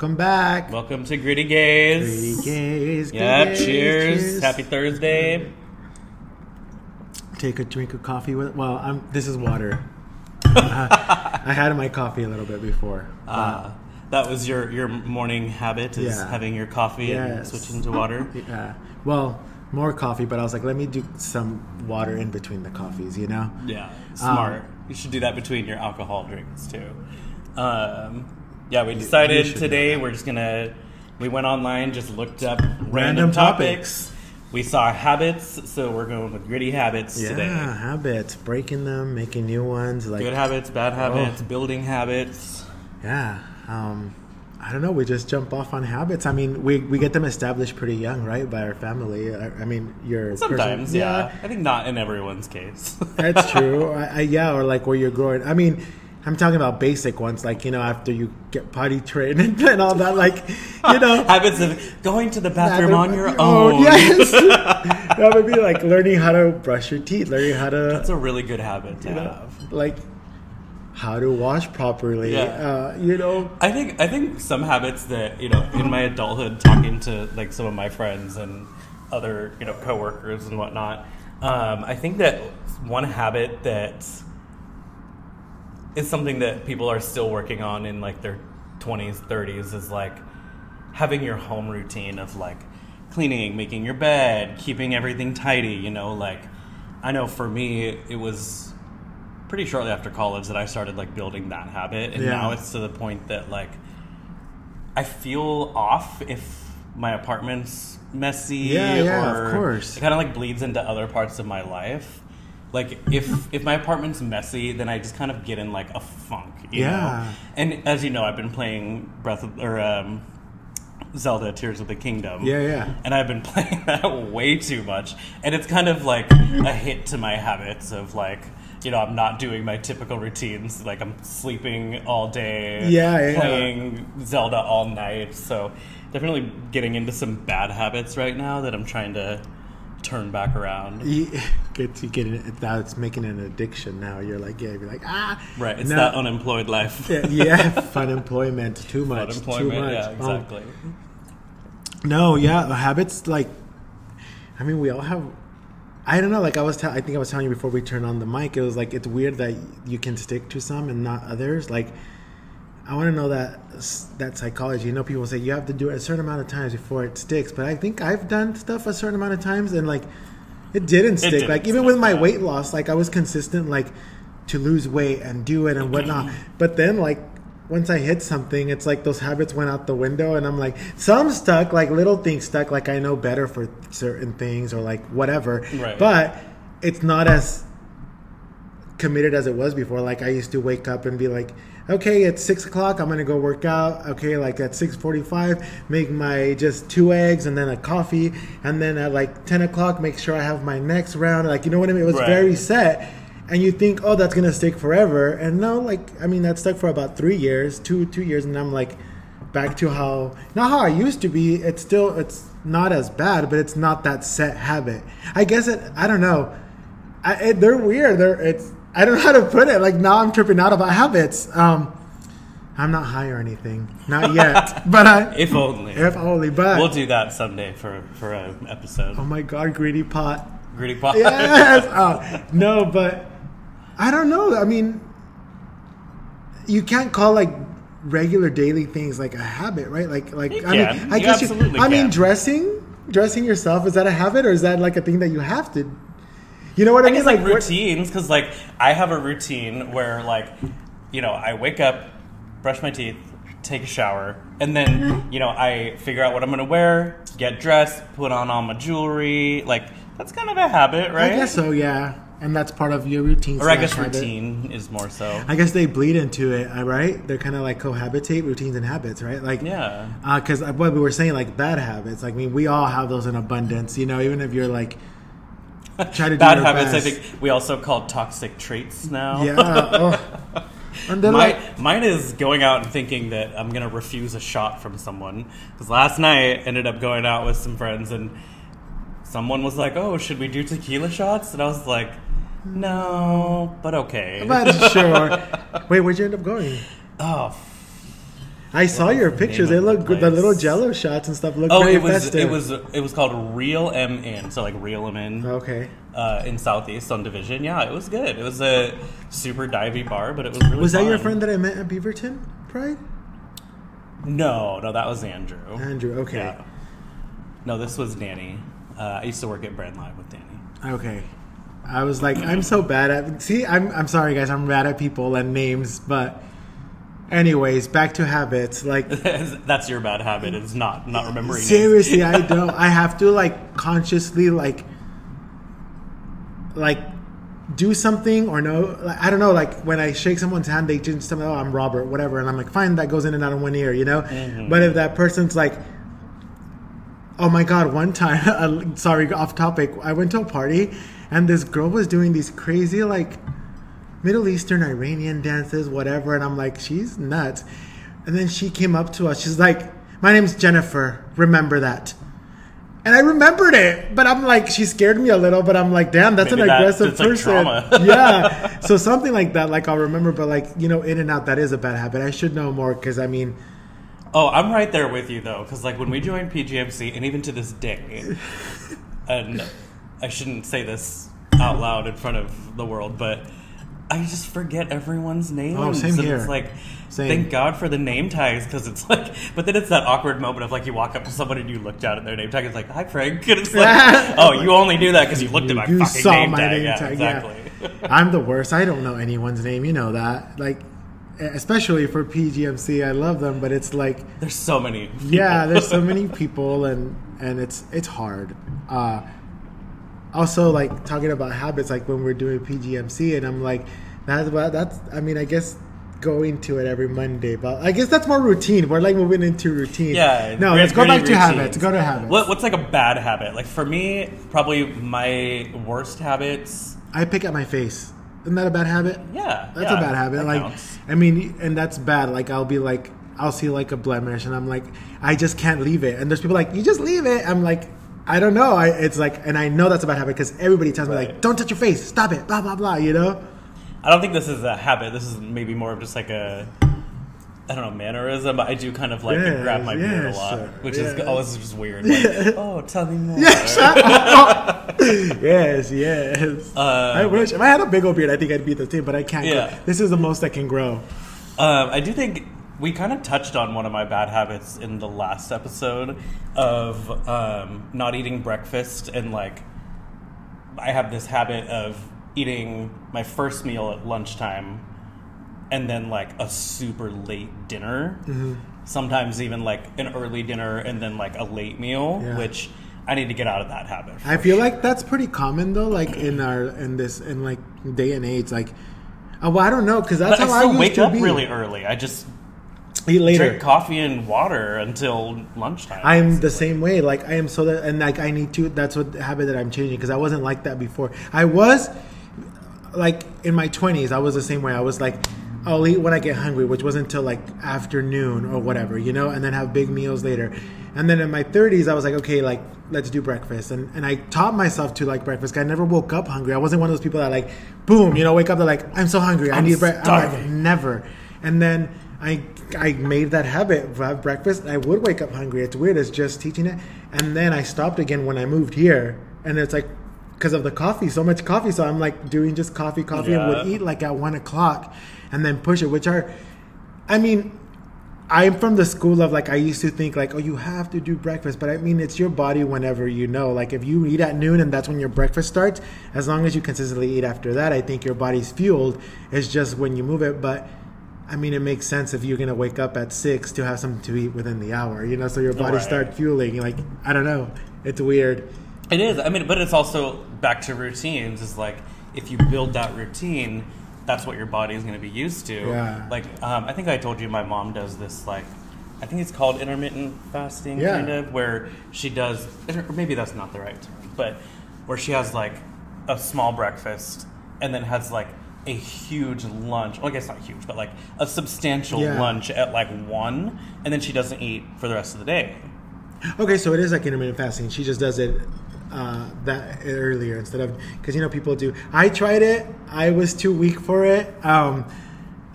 welcome back. Welcome to Gritty Gaze. Gritty Gaze. Yeah, Gaze, cheers. cheers. Happy Thursday. Take a drink of coffee with. Well, I'm. This is water. uh, I had my coffee a little bit before. Uh, that was your, your morning habit is Yeah. having your coffee and switching to water. Yeah. Well, more coffee, but I was like, let me do some water in between the coffees. You know. Yeah, smart. Um, you should do that between your alcohol drinks too. Um, yeah, we decided today we're just gonna. We went online, just looked up random, Random topics. topics. We saw habits, so we're going with gritty habits Yeah, today. habits, breaking them, making new ones. Like Good habits, bad habits, Oh. building habits. Yeah. Um, I don't know. We just jump off on habits. I mean, we, we get them established pretty young, right, by our family. I, I mean, your person- Sometimes, yeah. I think not in everyone's case. that's true. I, I, yeah, or like where you're growing. I mean, I'm talking about basic ones, like you know, after you get potty trained and, and all that, like you know. habits of going to the bathroom on your Oh, own. Yes. that would be like learning how to brush your teeth, learning how to That's a really good habit to you know, have. like how to wash properly. Yeah. Uh, you know. I think I think some habits that you know in my adulthood, talking to like some of my friends and other you know coworkers and whatnot, um, I think that one habit that is something that people are still working on in like their twenties, thirties is like having your home routine of like cleaning, making your bed, keeping everything tidy. You know, like I know for me it was pretty shortly after college that I started like building that habit, and Yeah. now it's to the point that like I feel off if my apartment's messy. Yeah, yeah, of course. It kind of like bleeds into other parts of my life. Like if if my apartment's messy, then I just kind of get in like a funk. You Yeah. Know? And as you know, I've been playing Breath of, or um, Zelda: Tears of the Kingdom. Yeah, yeah. And I've been playing that way too much, and it's kind of like a hit to my habits of like. You know, I'm not doing my typical routines. Like I'm sleeping all day, Yeah, yeah. playing Zelda all night. So definitely getting into some bad habits right now that I'm trying to turn back around. You get you get it. That's making an addiction now. You're like, yeah, you're like, ah, Right, it's No. that unemployed life. yeah, yeah, fun employment, too much, Unemployment, too much. yeah, Um, exactly. no, yeah, habits like, I mean, we all have. I don't know. Like I was, tell I think I was telling you before we turned on the mic. It was like it's weird that you can stick to some and not others. Like, I want to know that that psychology. You know, people say you have to do it a certain amount of times before it sticks. But I think I've done stuff a certain amount of times and like it didn't stick. didn't like even with my weight loss, like I was consistent, like to lose weight and do it and whatnot. Mm-hmm. but then like once I hit something, it's like those habits went out the window, and I'm like, some stuck, like little things stuck, like I know better for certain things or like whatever. Right. But it's not as committed as it was before. Like I used to wake up and be like, okay, it's six o'clock. I'm gonna go work out. Okay, like at six forty-five, make my just two eggs and then a coffee, and then at like ten o'clock, make sure I have my next round. Like you know what I mean? It was Right. very set. And you think, oh, that's gonna stick forever, and no, like I mean, that stuck for about three years, two two years, and I'm like, back to how not how I used to be. It's still it's not as bad, but it's not that set habit. I guess it. I don't know. I, it, they're weird. They're it's. I don't know how to put it. Like now, I'm tripping out about habits. Um, I'm not high or anything, not yet. but I, If only. if only. But we'll do that someday for for an episode. oh my god, greedy pot. Gritty pot. Yes. Oh, no, but I don't know. I mean, you can't call like regular daily things like a habit, right? Like like You I mean. I You guess you, I mean, dressing, dressing yourself is that a habit or is that like a thing that you have to? You know what I, I mean? guess like what- routines, because like I have a routine where like, you know, I wake up, brush my teeth, take a shower, and then you know I figure out what I'm gonna wear, get dressed, put on all my jewelry. Like that's kind of a habit, right? I guess so. Yeah, and that's part of your routine. Or I guess habit. routine is more so. I guess they bleed into it, uh, right? They're kind of like cohabitate routines and habits, right? Like, Yeah. Because uh, what we were saying, like bad habits. Like, I mean, we all have those in abundance. You know, even if you're like try to do Bad habits. best. I think we also call toxic traits now. Yeah. oh. And then My, like, mine is going out and thinking that I'm gonna refuse a shot from someone. Because last night ended up going out with some friends and someone was like, "Oh, should we do tequila shots?" And I was like, "No, but okay." but sure. Wait, where'd you end up going? oh, I saw your the pictures. They look the good. The little? Jello shots and stuff look Oh, it was festive. it was it was called Real M In, so like Real M In. okay. uh, in Southeast on Division. Yeah, it was good. It was a super divey bar, but it was really. Was that your friend that I met at Beaverton Pride? No, no, that was Andrew. Andrew. Okay. Yeah. No, this was Danny. Uh, I used to work at Brandlive with Danny. Okay. I was like, I'm so bad at. See, I'm I'm sorry, guys. I'm bad at people and names, but. Anyways, back to habits. Like That's your bad habit. It's not not remembering. seriously, I don't. I have to like consciously like like do something or no. Like, I don't know. Like when I shake someone's hand, they just tell me, "Oh, I'm Robert," whatever, and I'm like, "Fine." That goes in and out of one ear, you know. Mm-hmm. But if that person's like, "Oh my god!" One time, sorry, off topic. I went to a party, and this girl was doing these crazy like Middle Eastern Iranian dances, whatever. And I'm like, she's nuts. And then she came up to us. She's like, my name's Jennifer. Remember that. And I remembered it, but I'm like, she scared me a little. But I'm like, damn, that's Maybe an that- aggressive like person. trauma. yeah. So something like that, like I'll remember. But like, you know, in and out, that is a bad habit. I should know more because I mean, Oh, I'm right there with you though, because like when we joined PGMC, and even to this day, and I shouldn't say this out loud in front of the world, but I just forget everyone's names. Oh, same and here. It's like, Same. thank God for the name tags, because it's like, but then it's that awkward moment of like you walk up to someone and you look down at their name tag, it's like, hi Frank, and it's like, oh, you only knew that because you looked at my you fucking saw name my tag. name yeah, tag. yeah. exactly. I'm the worst. I don't know anyone's name. You know that. Like, especially for PGMC, I love them, but it's like. There's so many. People. yeah there's so many people and and it's it's hard uh also like talking about habits like when we're doing pgmc and i'm like that's about that's i mean i guess going to it every monday but i guess that's more routine we're like moving into routine Yeah. no let's go back gritty to habits go to habits What, what's like a bad habit? Like for me, probably my worst habits. i pick at my face isn't that a bad habit Yeah, That's yeah, a bad habit. Like, counts. I mean, and that's bad. Like, I'll be like, I'll see like a blemish, and I'm like, I just can't leave it. And there's people like, you just leave it. I'm like, I don't know. I, it's like, and I know that's a bad habit because everybody tells me like, don't touch your face, stop it, blah blah blah. You know? I don't think this is a habit. This is maybe more of just like a, I don't know, mannerism. But I do kind of like to Yes, grab my beard a lot, sure. which is Yeah. oh, just weird. Like, oh, tell me more. yes, yes. I wish if I had a big old beard, I think I'd be the team, but I can't. Yeah. Grow. This is the most I can grow. Um, I do think we kind of touched on one of my bad habits in the last episode of um, not eating breakfast and like I have this habit of eating my first meal at lunchtime and then like a super late dinner. Mm-hmm. Sometimes even like an early dinner and then like a late meal, Yeah. which I need to get out of that habit. I feel like that's pretty common though, like in our in this in like day and age, like. Oh, well, I don't know because that's But how I, still used wake to up be. really early. I just later. drink coffee and water until lunchtime. I'm the same way. Like I am so that, and like I need to. That's what the habit that I'm changing because I wasn't like that before. I was like in my 20s. I was the same way. I was like, I'll eat when I get hungry, which wasn't until like afternoon or whatever, you know, and then have big meals later. And then in my 30s, I was like, okay, like let's do breakfast, and and I taught myself to like breakfast. I never woke up hungry. I wasn't one of those people that like, boom, you know, wake up. They're like, I'm so hungry. I I'm need breakfast. I'm like, never. And then I I made that habit of have breakfast. I would wake up hungry. It's weird. It's just teaching it. And then I stopped again when I moved here, and it's like because of the coffee, so much coffee. So I'm like doing just coffee, coffee, and would eat like at one o'clock, and then push it. Which are, I mean. I'm from the school of like I used to think like oh you have to do breakfast but I mean it's your body whenever you know like if you eat at noon and that's when your breakfast starts as long as you consistently eat after that I think your body's fueled it's just when you move it but I mean, it makes sense if you're gonna wake up at six to have something to eat within the hour, you know, so your body Right. start fueling. Like, I don't know, it's weird. It is. I mean, but it's also back to routines. Is like if you build that routine, that's what your body is going to be used to. Yeah. Like um, I think I told you, my mom does this. Like I think it's called intermittent fasting, Yeah. kind of, where she does. Or maybe that's not the right term, but where she has like a small breakfast and then has like a huge lunch. Well, I guess not huge, but like a substantial Yeah. lunch at like one, and then she doesn't eat for the rest of the day. Okay, so it is like intermittent fasting. She just does it uh, that earlier instead of because you know people do. I tried it. I was too weak for it. Um,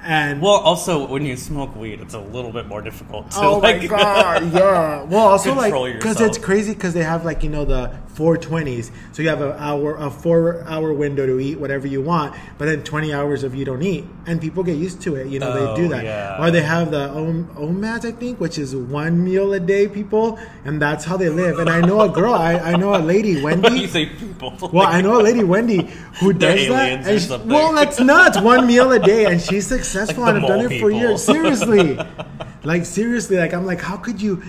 And Well, also when you smoke weed, it's a little bit more difficult to oh like. my god, yeah. Well, also like because it's crazy because they have like you know the four twenties, so you have a hour a four hour window to eat whatever you want, but then twenty hours of you don't eat, and people get used to it. You know they do Oh, that, yeah. or they have the Om- OMADs, I think, which is one meal a day, people, and that's how they live. And I know a girl, I, I know a lady, When you Wendy. say people, Well, I know a lady, Wendy, who does that. she- well, that's nuts. One meal a day, and she's successful, Like and I've done it for years. Seriously, like seriously, like I'm like, how could you?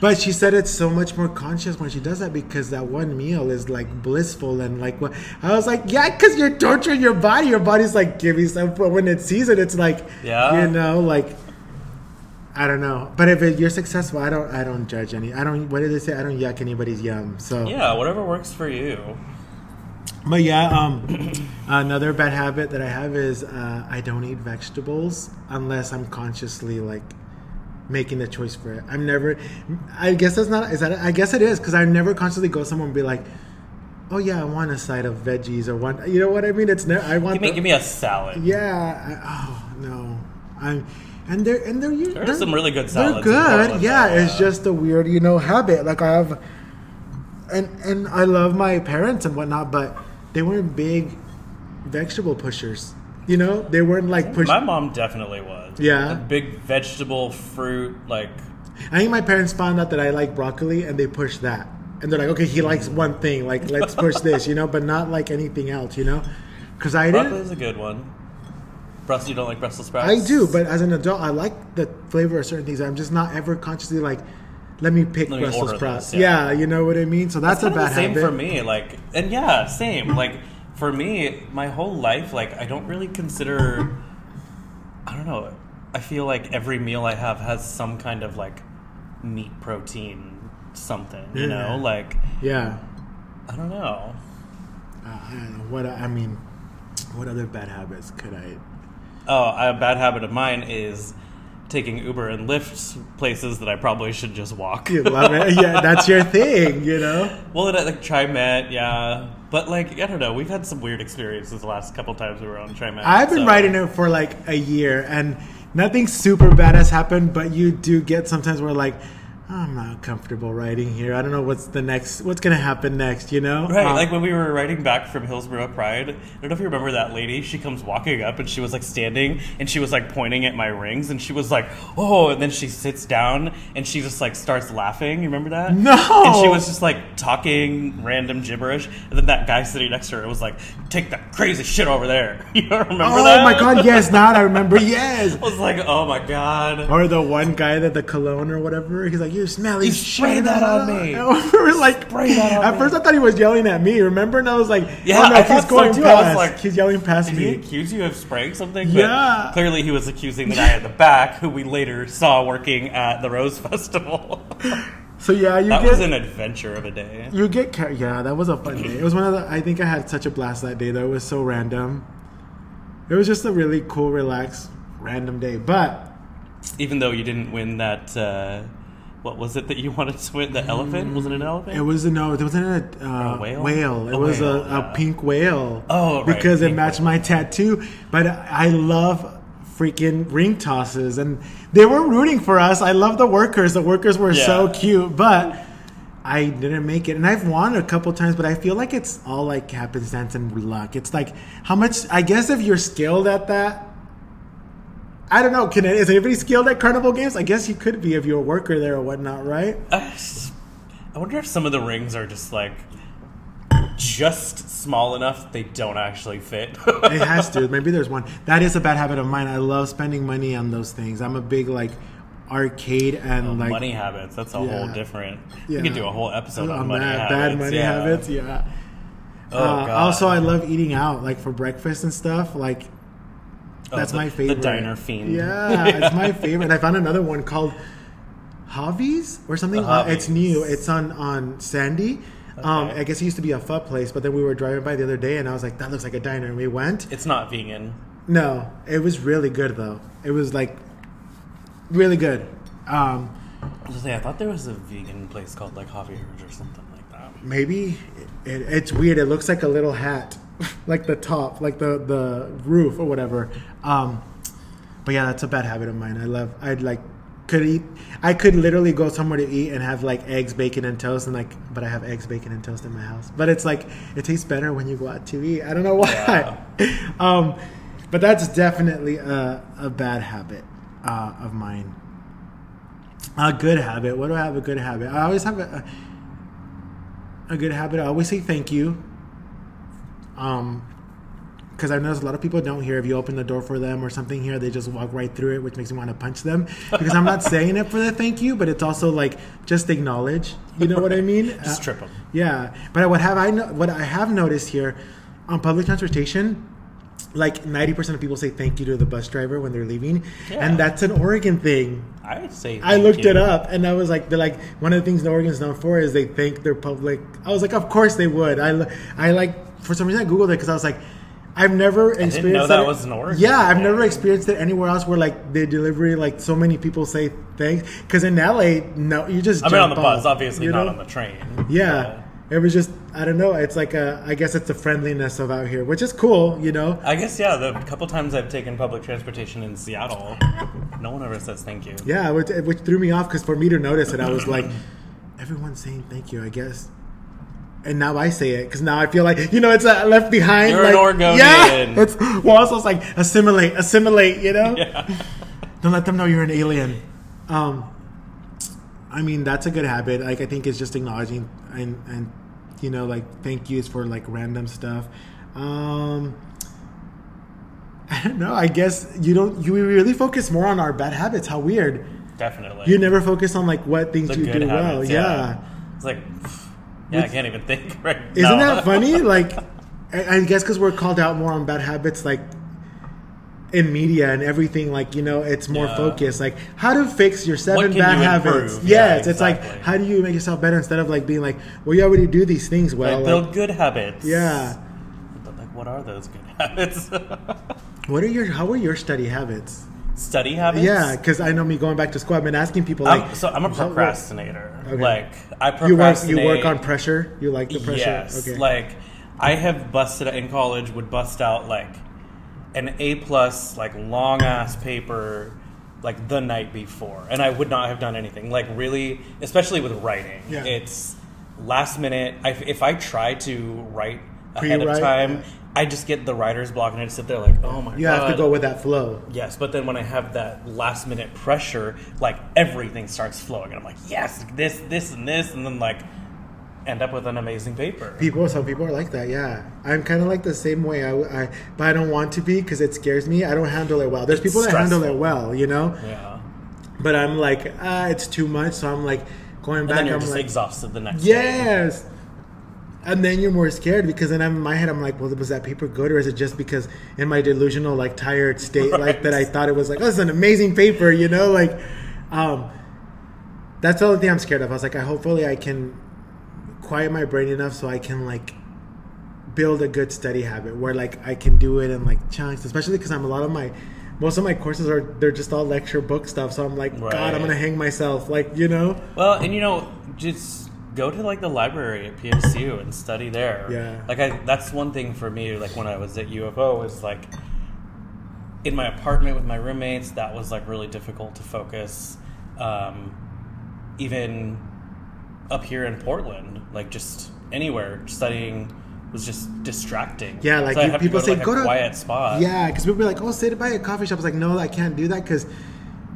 But she said it's so much more conscious when she does that because that one meal is like blissful and like what I was like, yeah, because you're torturing your body. Your body's like give me some. But when it sees it, it's like, Yeah. you know, like. I don't know, but if it, you're successful, I don't. I don't judge any. I don't. What did they say? I don't yuck anybody's yum. So yeah, whatever works for you. but yeah, um, another bad habit that I have is uh, I don't eat vegetables unless I'm consciously like making the choice for it. I'm never. I guess that's not. Is that? I guess it is because I never consciously go somewhere and be like, oh yeah, I want a side of veggies or one. You know what I mean? It's never. I want. Give me, the- give me a salad. yeah. I, oh no. I'm. And they're and they're There are they're- some really good salads. They're good. Yeah, it's just a weird, you know, habit. Like I have, and and I love my parents and whatnot, but they weren't big vegetable pushers. You know, they weren't like push. My mom definitely was. Yeah. A big vegetable, fruit, like I think my parents found out that I like broccoli, and they pushed that. And they're like, okay, he likes one thing, like let's push this, you know, but not like anything else, you know, because I didn't. broccoli is a good one. Brussels, you don't like Brussels sprouts? I do, but as an adult, I like the flavor of certain things. I'm just not ever consciously like, let me pick Let me Brussels sprouts. this, yeah. yeah. you know what I mean. So that's, That's a bad the same habit for me. Like, and yeah, same. Like for me, my whole life, like I don't really consider. I don't know. I feel like every meal I have has some kind of like meat, protein, something. You Yeah. know, like Yeah. I don't know. Uh, I don't know what I mean. What other bad habits could I? Oh, a bad habit of mine is taking Uber and Lyft places that I probably should just walk. You love it. Yeah, that's your thing. You know. Well, at like TriMet, yeah, but like I don't know, we've had some weird experiences the last couple times we were on TriMet. I've been so- riding it for like a year, and nothing super bad has happened. But you do get sometimes where like. I'm not comfortable riding here. I don't know what's the next. What's gonna happen next? You know, Right, Um, like when we were riding back from Hillsboro Pride, I don't know if you remember that lady. She comes walking up and she was like standing and she was like pointing at my rings and she was like, "Oh!" And then she sits down and she just like starts laughing. You remember that? No! And she was just like talking random gibberish. And then that guy sitting next to her was like, "Take that crazy shit over there." You don't remember Oh that? my god! Yes, now I remember. Yes. I was like, "Oh my god." Or the one guy that the cologne or whatever, he's like, "You smell You these sprayed that on me. we were like, Spray that on at me. first I thought he was yelling at me. Remember? And I was like, Yeah, oh, no, I he's so going. Was past. like, he's yelling past Did he me. accuse you of spraying something? Yeah. But clearly, he was accusing the guy at the back, who we later saw working at the Rose Festival. So yeah, you that get was an adventure of a day. you get yeah, that was a fun day. It was one of the. I think I had such a blast that day. though. it was so random. It was just a really cool, relaxed, random day. But Even though you didn't win that, uh, what was it that you wanted to win? The elephant? Was it an elephant? it was no, it wasn't a, uh, A whale? whale. It A was whale, a, yeah. a pink whale. Oh, right, because it matched whale. my tattoo. But I love freaking ring tosses, and they were rooting for us. I love the workers. The workers were so cute, but. I didn't make it, and I've won a couple times, but I feel like it's all like happenstance and luck. It's like how much. I guess if you're skilled at that, I don't know. Can it, is anybody skilled at carnival games? I guess you could be if you're a worker there or whatnot, right? I I wonder if some of the rings are just like just small enough they don't actually fit. It has to. Maybe there's one. That is a bad habit of mine. I love spending money on those things. I'm a big like arcade and like money habits. That's a Yeah. whole different. Yeah. We could do a whole episode on, on money that, habits. bad money yeah. habits. Yeah. Oh, Uh, God. also, I love eating out, like for breakfast and stuff. Like Oh, that's the- my favorite. the diner fiend. Yeah, it's my favorite. And I found another one called Javi's or something. Uh, it's new. It's on on Sandy. Um, I guess it used to be a pho place, but then we were driving by the other day, and I was like, "That looks like a diner." And we went. It's not vegan. No, it was really good though. It was like really good. Um, I was say, I thought there was a vegan place called like Javier's or something like that. maybe it, it's weird. It looks like a little hat, like the top, like the the roof or whatever. Um, but yeah, that's a bad habit of mine. I love. I'd like could eat. I could literally go somewhere to eat and have like eggs, bacon, and toast, and like, but I have eggs, bacon, and toast in my house. But it's like it tastes better when you go out to eat. I don't know why. Yeah. um, but that's definitely a, a bad habit uh, of mine. A good habit. What do I have? A good habit. I always have a, a, a good habit. I always say thank you. Um, because I noticed a lot of people don't hear if you open the door for them or something here, they just walk right through it, which makes me want to punch them. Because I'm not saying it for the thank you, but it's also like just acknowledge. You know what I mean? Just Uh, trip them. yeah, but what have I no- what I have noticed here on public transportation, like ninety percent of people say thank you to the bus driver when they're leaving, Yeah. and that's an Oregon thing. I say. I looked you. it up, and I was like, they're like one of the things the Oregon's known for is they thank their public. I was like, of course they would. I I like for some reason I googled it because I was like. I've never experienced know that was an Oregon Yeah, I've never experienced it anywhere else where like the delivery, like so many people say thanks. Because in LA, no, you just. I mean, on the jump bus, obviously, you not on the train. Yeah. It was just I don't know. It's like a I guess it's the friendliness of out here, which is cool, you know. I guess yeah. The couple times I've taken public transportation in Seattle, no one ever says thank you. Yeah, which, which threw me off because for me to notice it, I was like, everyone's saying thank you, I guess. And now I say it because now I feel like you know it's uh, left behind. You're an Oregonian. Yeah, it's well, also it's like assimilate, assimilate. You know, Yeah. don't let them know you're an alien. Um, I mean that's a good habit. Like I think it's just acknowledging and and you know like thank yous for like random stuff. Um, I don't know. I guess you don't. You really focus more on our bad habits. How weird. Definitely. You never focus on like what things the you do well. habits, Yeah. It's like, yeah, I can't even think right Isn't now. that funny? Like, I, I guess because we're called out more on bad habits, like in media and everything. Like, you know, it's more Yeah. focused. Like, how to fix your seven bad habits. improve? Yeah, Yes, it's like how do you make yourself better instead of like being like, well, you already do these things well. Like, like, build good habits. yeah. But like, what are those good habits? What are your How are your study habits? Study habits. Yeah, because I know me going back to school. I've been asking people like, I'm, so I'm a procrastinator. Okay. Like I You work. procrastinate. You work on pressure. You like the pressure. Yes. Okay. Like I have busted in college would bust out like an A plus like long ass paper like the night before, and I would not have done anything. Like really, especially with writing, Yeah. it's last minute. I, if I try to write ahead of Pre-write, time, yeah. I just get the writer's block and I just sit there like, oh my you god. You have to go with that flow. Yes, but then when I have that last minute pressure, like everything starts flowing, and I'm like, yes, this, this, and this, and then like end up with an amazing paper. People, some people are like that. Yeah, I'm kind of like the same way. I, I, but I don't want to be because it scares me. I don't handle it well. There's It's people that handle it well, you know. Yeah, But I'm like, ah, it's too much. So I'm like going and back. then you're I'm just like, exhausted the next day. And then you're more scared because then I'm in my head. I'm like, well, was that paper good, or is it just because in my delusional, like tired state, like that I thought it was like, oh, is an amazing paper, you know, like, um, that's the only thing I'm scared of. I was like, I hopefully I can quiet my brain enough so I can like build a good study habit where like I can do it in like chunks, especially because I'm a lot of my most of my courses are they're just all lecture book stuff. So I'm like, God, I'm gonna hang myself, like you know. Well, and you know, just go to like the library at PSU and study there. Yeah. Like I, that's one thing for me. Like when I was at U of O, is like in my apartment with my roommates. That was like really difficult to focus. Um, even up here in Portland, like just anywhere studying was just distracting. Yeah, like So I you- have people to say, go to, "Go like, a to-" quiet spot. Yeah, because people be like, "Oh, sit by a coffee shop." I was like, "No, I can't do that because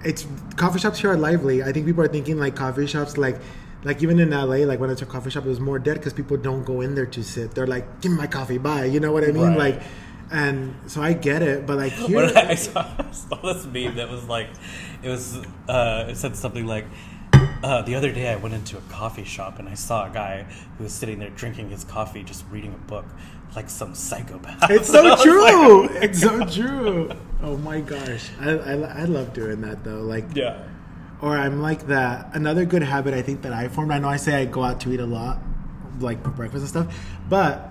it's coffee shops here are lively." I think people are thinking like coffee shops, like like even in LA, like when it's a coffee shop, it was more dead because people don't go in there to sit. They're like, "Give me my coffee, bye." You know what I mean? Right. Like, and so I get it, but like here, When I saw, I saw this meme that was like, it was, uh, it said something like, uh, the other day I went into a coffee shop and I saw a guy who was sitting there drinking his coffee, just reading a book, like some psychopath. it's so true. like- it's so true. Oh my gosh, I, I I love doing that though. Like, yeah. Or I'm like that. Another good habit I think that I formed. I know I say I go out to eat a lot, like for breakfast and stuff, but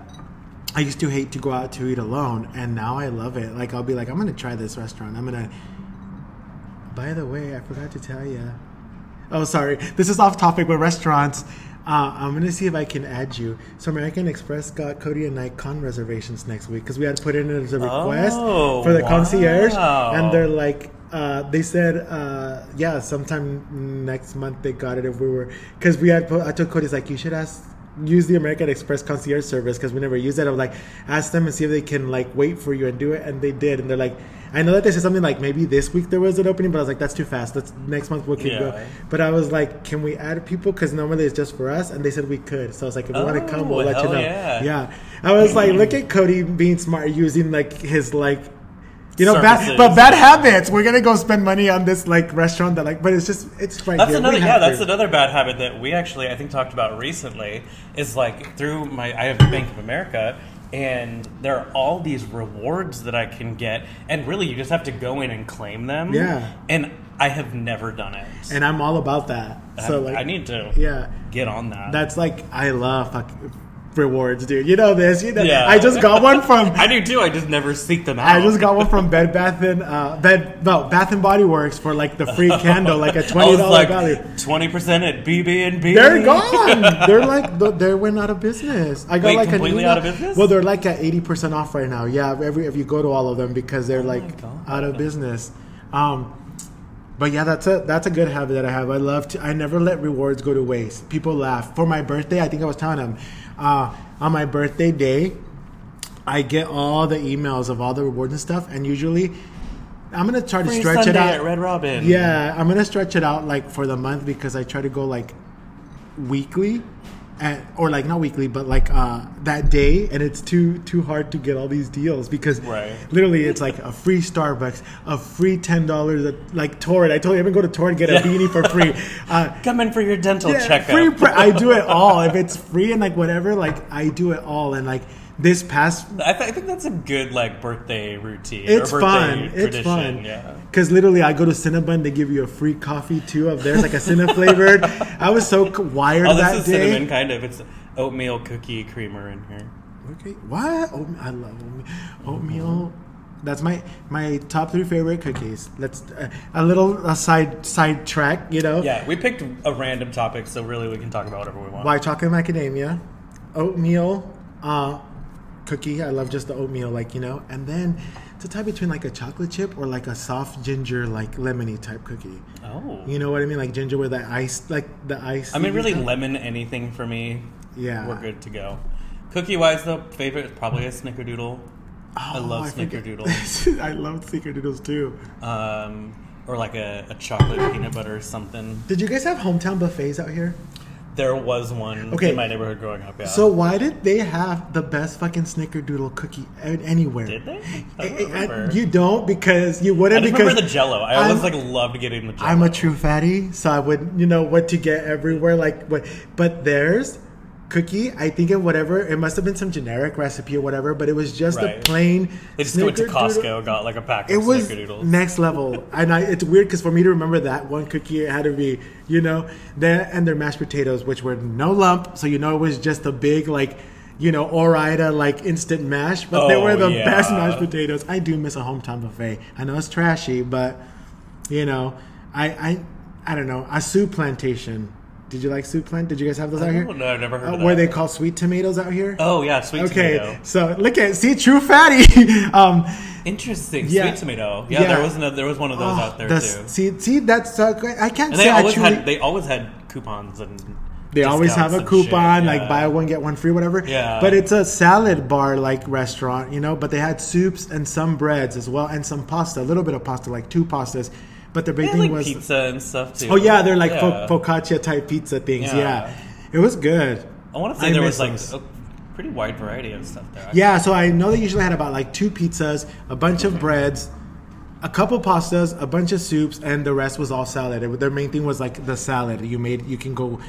I used to hate to go out to eat alone, and now I love it. Like I'll be like, I'm gonna try this restaurant. I'm gonna. By the way, I forgot to tell you. Oh, sorry. This is off topic, but restaurants. Uh, I'm gonna see if I can add you. So American Express got Cody and I con reservations next week because we had to put in as a request Oh, for the concierge, and they're like, uh, they said, uh, yeah, sometime next month they got it if we were, because we had, I told Cody's like, you should ask, use the American Express concierge service because we never used it. I was like, ask them and see if they can like wait for you and do it, and they did, and they're like, I know that they said something like maybe this week there was an opening, but I was like, that's too fast. Let's next month we'll keep Yeah. going. But I was like, can we add people? Because normally it's just for us, and they said we could. So I was like, if you want to Oh, come, we'll let you know. yeah. yeah. I was like, look at Cody being smart, using like his like. You know, bad, but bad habits. We're gonna go spend money on this like restaurant that like, but it's just it's right That's here. another yeah. That's to. another bad habit that we actually I think talked about recently. Is like through my I have Bank of America, and there are all these rewards that I can get, and really you just have to go in and claim them. Yeah. and I have never done it. and I'm all about that. I- So like, I need to yeah, get on that. that's like I love rewards, dude. You know this. You know, Yeah. I just got one from. I do too. I just never seek them out. I just got one from Bed Bath and uh, Bed no Bath and Body Works for like the free candle, like a twenty dollar like value. twenty percent at BB and B. They're gone. They're like th- they went out of business. I got Wait, like completely out of business? Well, they're like at eighty percent off right now. Yeah, every if you go to all of them because they're like Oh God. out of business. Um, but yeah, that's a that's a good habit that I have. I love to. I never let rewards go to waste. People laugh for my birthday. I think I was telling them uh, on my birthday day, I get all the emails of all the rewards and stuff, and usually. I'm gonna try to Free stretch Sunday it out. at Red Robin. Yeah, I'm gonna stretch it out like for the month because I try to go like weekly, and, or like not weekly, but like uh, that day, and it's too too hard to get all these deals because Right. literally it's like a free Starbucks, a free ten dollars, like Torrid. I told you, I even go to Torrid get a Yeah. beanie for free. Uh, Come in for your dental yeah, checkup. free. Pre- I do it all if it's free and like whatever. Like I do it all, and like this past I, th- I think that's a good like birthday routine. It's birthday fun. It's fun. Yeah. Because literally, I go to Cinnabon, they give you a free coffee too of theirs, like a Cinna flavored. I was so wired Oh, that this is day. cinnamon kind of. It's oatmeal cookie creamer in here. Okay, what? Oatmeal. I love oatmeal. Oatmeal. That's my my top three favorite cookies. Let's uh, a little a side side track. You know, Yeah, we picked a random topic, so really we can talk about whatever we want. White chocolate macadamia, oatmeal, uh, cookie. I love just the oatmeal, like you know, and then to tie between like a chocolate chip or like a soft ginger, like lemony type cookie. Oh. You know what I mean? Like ginger with the ice, like the ice. I mean, really, lemon anything for me. Yeah. We're good to go. Cookie wise, though, favorite is probably a snickerdoodle. I Oh, love forget- snickerdoodles. I love snickerdoodles too. um, or like a, a chocolate peanut butter or something. Did you guys have hometown buffets out here? There was one Okay. in my neighborhood growing up, yeah. So why did they have the best fucking snickerdoodle cookie anywhere? Did they? I I- I- you don't because you wouldn't just because remember the jello. I always I'm- like loved getting the jello. I'm a true fatty, so I would you know what to get everywhere. Like what, but theirs cookie. I think it whatever. It must have been some generic recipe or whatever, but it was just a plain. They just went to Costco, got like a pack It of was snickerdoodles. next level, and I, it's weird because for me to remember that one cookie, it had to be, you know, that and their mashed potatoes, which were no lump, so you know it was just a big like, you know, Ore-Ida like instant mash, but they Oh, were the yeah. best mashed potatoes. I do miss a hometown buffet. I know it's trashy, but you know, I I I don't know a soup plantation. Did you like soup plant? Did you guys have those out here? Oh, no, I've never heard Uh, were they called sweet tomatoes out here? Oh yeah, sweet okay, tomato. so look at see true fatty. um, Interesting, Yeah. sweet tomato. Yeah, Yeah. there was another, there was one of those Oh, out there the- too. See, see, that's uh, I can't And say they always truly. had they always had coupons and they always have a coupon, shit, like buy one get one free, whatever. Yeah. But it's a salad bar like restaurant, you know. But they had soups and some breads as well, and some pasta, a little bit of pasta, like two pastas. But the big thing like was, pizza and stuff too. oh yeah, they're like Yeah. fo- focaccia type pizza things. Yeah. Yeah. it was good. I want to say I there was like those. a pretty wide variety of stuff there. Yeah, so I know they usually had about like two pizzas, a bunch of breads, a couple pastas, a bunch of soups, and the rest was all salad. It- their main thing was like the salad. You made you can go.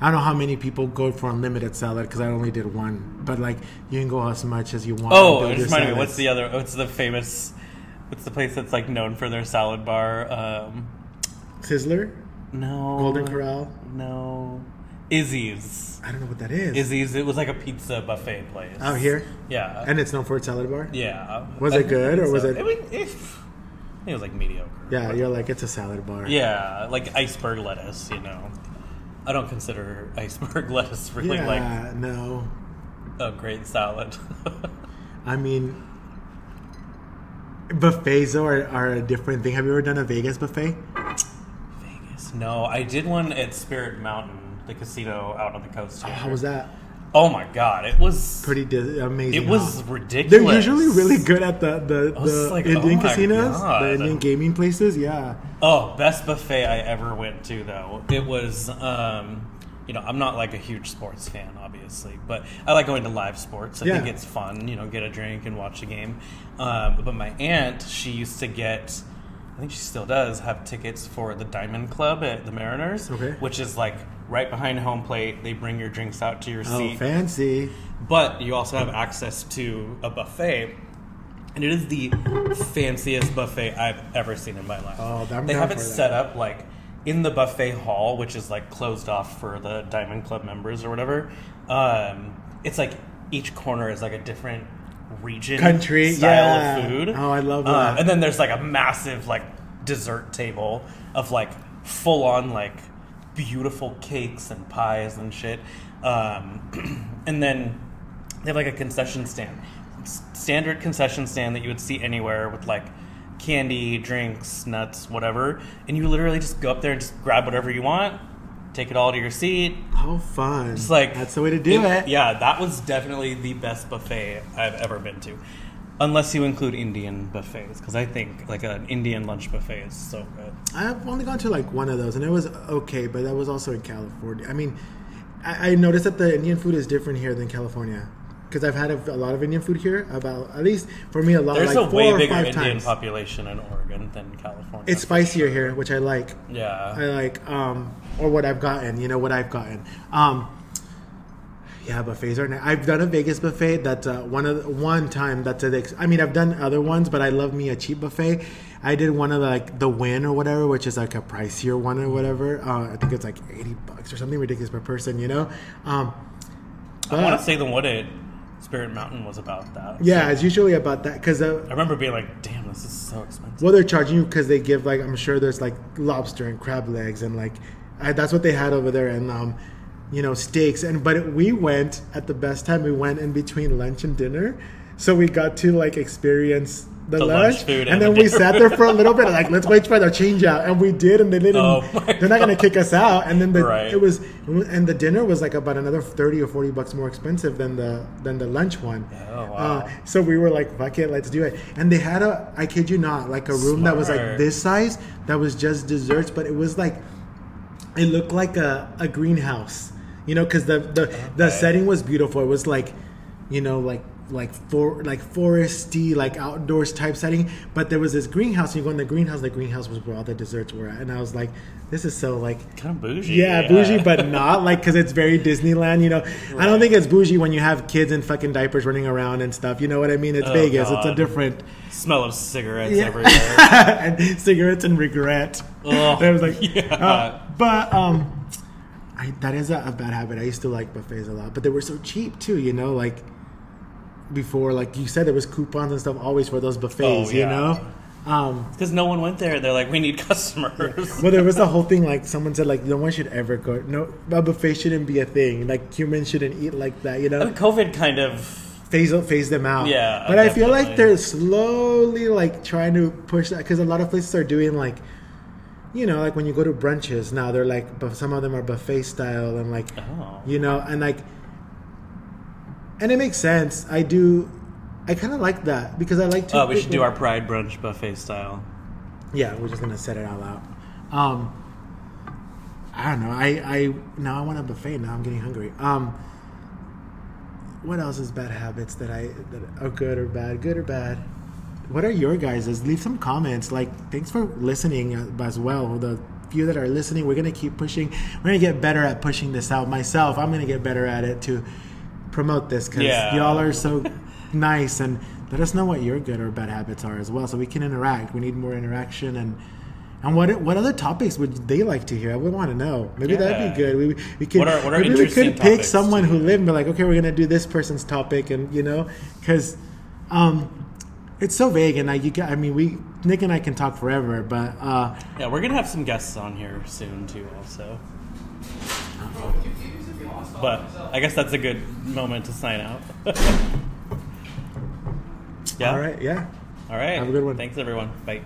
I don't know how many people go for unlimited salad because I only did one, but like you can go as much as you want. Oh, and it just reminded me. What's the other? What's the famous? What's the place that's like known for their salad bar? Um, Sizzler, no, Golden Corral? No, Izzy's. I don't know what that is. Izzy's. It was like a pizza buffet place out here, Yeah, and it's known for its salad bar. yeah. Was I it good, or was so. it- I mean, if, I think it was like mediocre. Yeah, you're like it's a salad bar. Yeah, like iceberg lettuce. You know, I don't consider iceberg lettuce really yeah, like no. a great salad. I mean, buffets though are, are a different thing. Have you ever done a Vegas buffet? Vegas. No, I did one at Spirit Mountain, the casino out on the coast. Here. How was that? Oh my god, it was Pretty di- amazing. It was huh? ridiculous. They're usually really good at the the, the like, Indian oh casinos, God. the Indian gaming places. Yeah. Oh, best buffet I ever went to though. It was um you know, I'm not like a huge sports fan, obviously, but I like going to live sports. I Yeah. think it's fun, you know, get a drink and watch a game. Um, but my aunt, she used to get, I think she still does, have tickets for the Diamond Club at the Mariners, Okay. which is like right behind home plate. They bring your drinks out to your Oh, seat. fancy. But you also have access to a buffet, and it is the fanciest buffet I've ever seen in my life. Oh, they have it set up like in the buffet hall, which is like closed off for the Diamond Club members or whatever. Um, it's like each corner is like a different region, Country, style yeah. of food. Oh, I love Uh, that. and then there's like a massive like dessert table of like full on like beautiful cakes and pies and shit. Um, and then they have like a concession stand, standard concession stand that you would see anywhere with like candy, drinks, nuts, whatever. And you literally just go up there and just grab whatever you want, take it all to your seat. How fun. It's like that's the way to do it. Yeah, that was definitely the best buffet I've ever been to. Unless you include Indian buffets, because I think like an Indian lunch buffet is so good. I've only gone to like one of those, and it was okay, but that was also in California. I mean, I, I noticed that the Indian food is different here than California because I've had a, a lot of Indian food here. About at least for me, a lot There's like a four way or bigger five Indian times. population in Oregon than California. It's spicier here, which I like. yeah. I like, um, or what I've gotten. You know what I've gotten. Um, yeah, buffets are. Nice. I've done a Vegas buffet. That's uh, one of the, one time. That's a. I mean, I've done other ones, but I love me a cheap buffet. I did one of the, like the Wynn or whatever, which is like a pricier one or whatever. Uh, I think it's like eighty bucks or something ridiculous per person. You know. Um, I want to say the one at Spirit Mountain was about that. yeah, it's usually about that because uh, I remember being like, "Damn, this is so expensive." Well, they're charging you because they give like I'm sure there's like lobster and crab legs and like I, that's what they had over there and um, you know steaks and but we went at the best time. We went in between lunch and dinner, so we got to like experience the, The lunch, lunch food and then the we sat there for a little bit like let's wait for the change out and we did and they didn't. Oh they're not gonna kick us out and then the, Right. it was and the dinner was like about another thirty or forty bucks more expensive than the than the lunch one. Oh, wow. Uh, so we were like, fuck it, let's do it. And they had a, I kid you not, like a room that was like this size that was just desserts, but it was like, it looked like a, a greenhouse, you know, because the, the, the setting was beautiful. It was like, you know, like, like for like foresty, like outdoors type setting, but there was this greenhouse. And you go in the greenhouse. The greenhouse was where all the desserts were, at. and I was like, "This is so like kind of bougie. yeah, bougie, but not like because it's very Disneyland. You know, I don't think it's bougie when you have kids in fucking diapers running around and stuff. You know what I mean? It's Oh, Vegas. It's a different smell of cigarettes Yeah. everywhere. and cigarettes and regret. I was like, yeah. uh, but um, I, that is a, a bad habit. I used to like buffets a lot, but they were so cheap too. You know, like before, like you said, there was coupons and stuff always for those buffets. Oh, You yeah. know. Um, Because no one went there. They're like, we need customers. well, there was the whole thing like someone said like no one should ever go. No, a buffet shouldn't be a thing. Like humans shouldn't eat like that. You know. I mean, COVID kind of. phase phase them out. Yeah, but I feel like they're slowly like trying to push that because a lot of places are doing like, you know, like when you go to brunches now they're like, but some of them are buffet style and like, Oh. you know, and like, and it makes sense. I do. I kind of like that because I like to. Oh, we should do our Pride brunch buffet style. Yeah, we're just gonna set it all out. Um, I don't know. I I now I want a buffet. Now I'm getting hungry. Um, what else is bad habits that I that are good or bad? Good or bad? What are your guys's? Leave some comments. Like, thanks for listening as well. The few that are listening, we're gonna keep pushing. We're gonna get better at pushing this out. Myself, I'm gonna get better at it to promote this because Yeah. y'all are so nice and let us know what your good or bad habits are as well, so we can interact. We need more interaction and. And what what other topics would they like to hear? I would want to know. Maybe that'd be good. We we could What are- what are maybe we could pick someone who lived and be like, okay, we're gonna do this person's topic, and you know, because um, it's so vague, and I you I mean, we Nick and I can talk forever, but uh, Yeah, we're gonna have some guests on here soon too, also. But I guess that's a good moment to sign out. yeah. all right, yeah. All right. Have a good one. Thanks, everyone. Bye.